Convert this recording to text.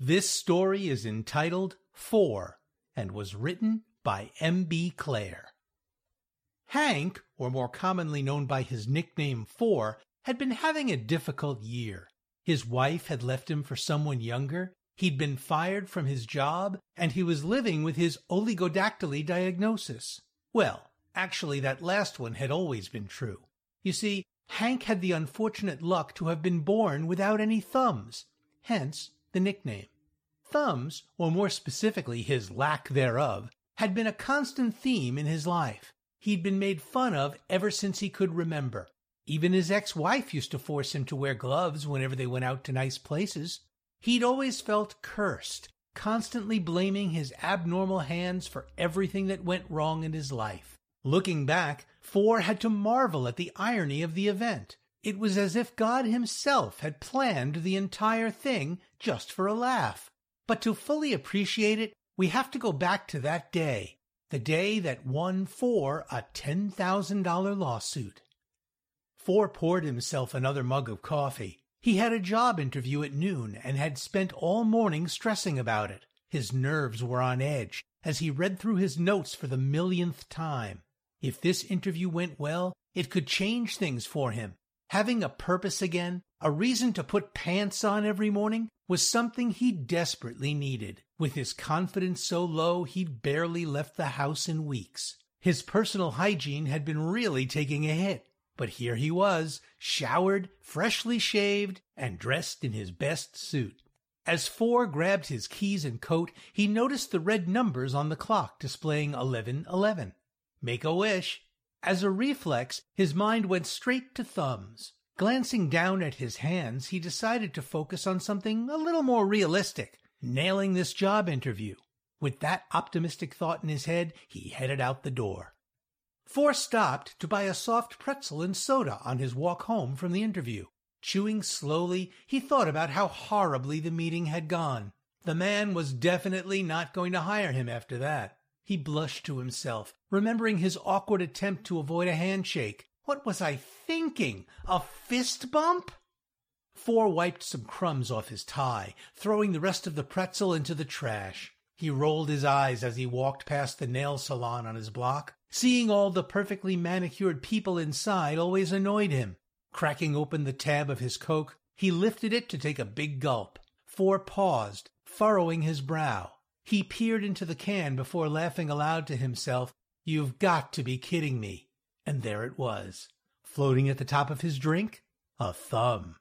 This story is entitled Four and was written by M.B. Clare. Hank, or more commonly known by his nickname Four, had been having a difficult year. His wife had left him for someone younger, he'd been fired from his job, and he was living with his oligodactyly diagnosis. Well, actually that last one had always been true. You see, Hank had the unfortunate luck to have been born without any thumbs, hence the nickname. Thumbs, or more specifically his lack thereof, had been a constant theme in his life. He'd been made fun of ever since he could remember. Even his ex-wife used to force him to wear gloves whenever they went out to nice places. He'd always felt cursed, constantly blaming his abnormal hands for everything that went wrong in his life. Looking back, Four had to marvel at the irony of the event. It was as if God himself had planned the entire thing just for a laugh. But to fully appreciate it, we have to go back to that day, the day that won Four a $10,000 lawsuit. Four poured himself another mug of coffee. He had a job interview at noon and had spent all morning stressing about it. His nerves were on edge as he read through his notes for the millionth time. If this interview went well, it could change things for him. Having a purpose again, a reason to put pants on every morning, was something he desperately needed. With his confidence so low, he'd barely left the house in weeks. His personal hygiene had been really taking a hit. But here he was, showered, freshly shaved, and dressed in his best suit. As Four grabbed his keys and coat, he noticed the red numbers on the clock displaying 1111. Make a wish. As a reflex, his mind went straight to thumbs. Glancing down at his hands, he decided to focus on something a little more realistic, nailing this job interview. With that optimistic thought in his head, he headed out the door. Four stopped to buy a soft pretzel and soda on his walk home from the interview. Chewing slowly, he thought about how horribly the meeting had gone. The man was definitely not going to hire him after that. He blushed to himself, remembering his awkward attempt to avoid a handshake. What was I thinking? A fist bump? Four wiped some crumbs off his tie, throwing the rest of the pretzel into the trash. He rolled his eyes as he walked past the nail salon on his block. Seeing all the perfectly manicured people inside always annoyed him. Cracking open the tab of his Coke, he lifted it to take a big gulp. Four paused, furrowing his brow. He peered into the can before laughing aloud to himself, You've got to be kidding me. And there it was. Floating at the top of his drink, a thumb.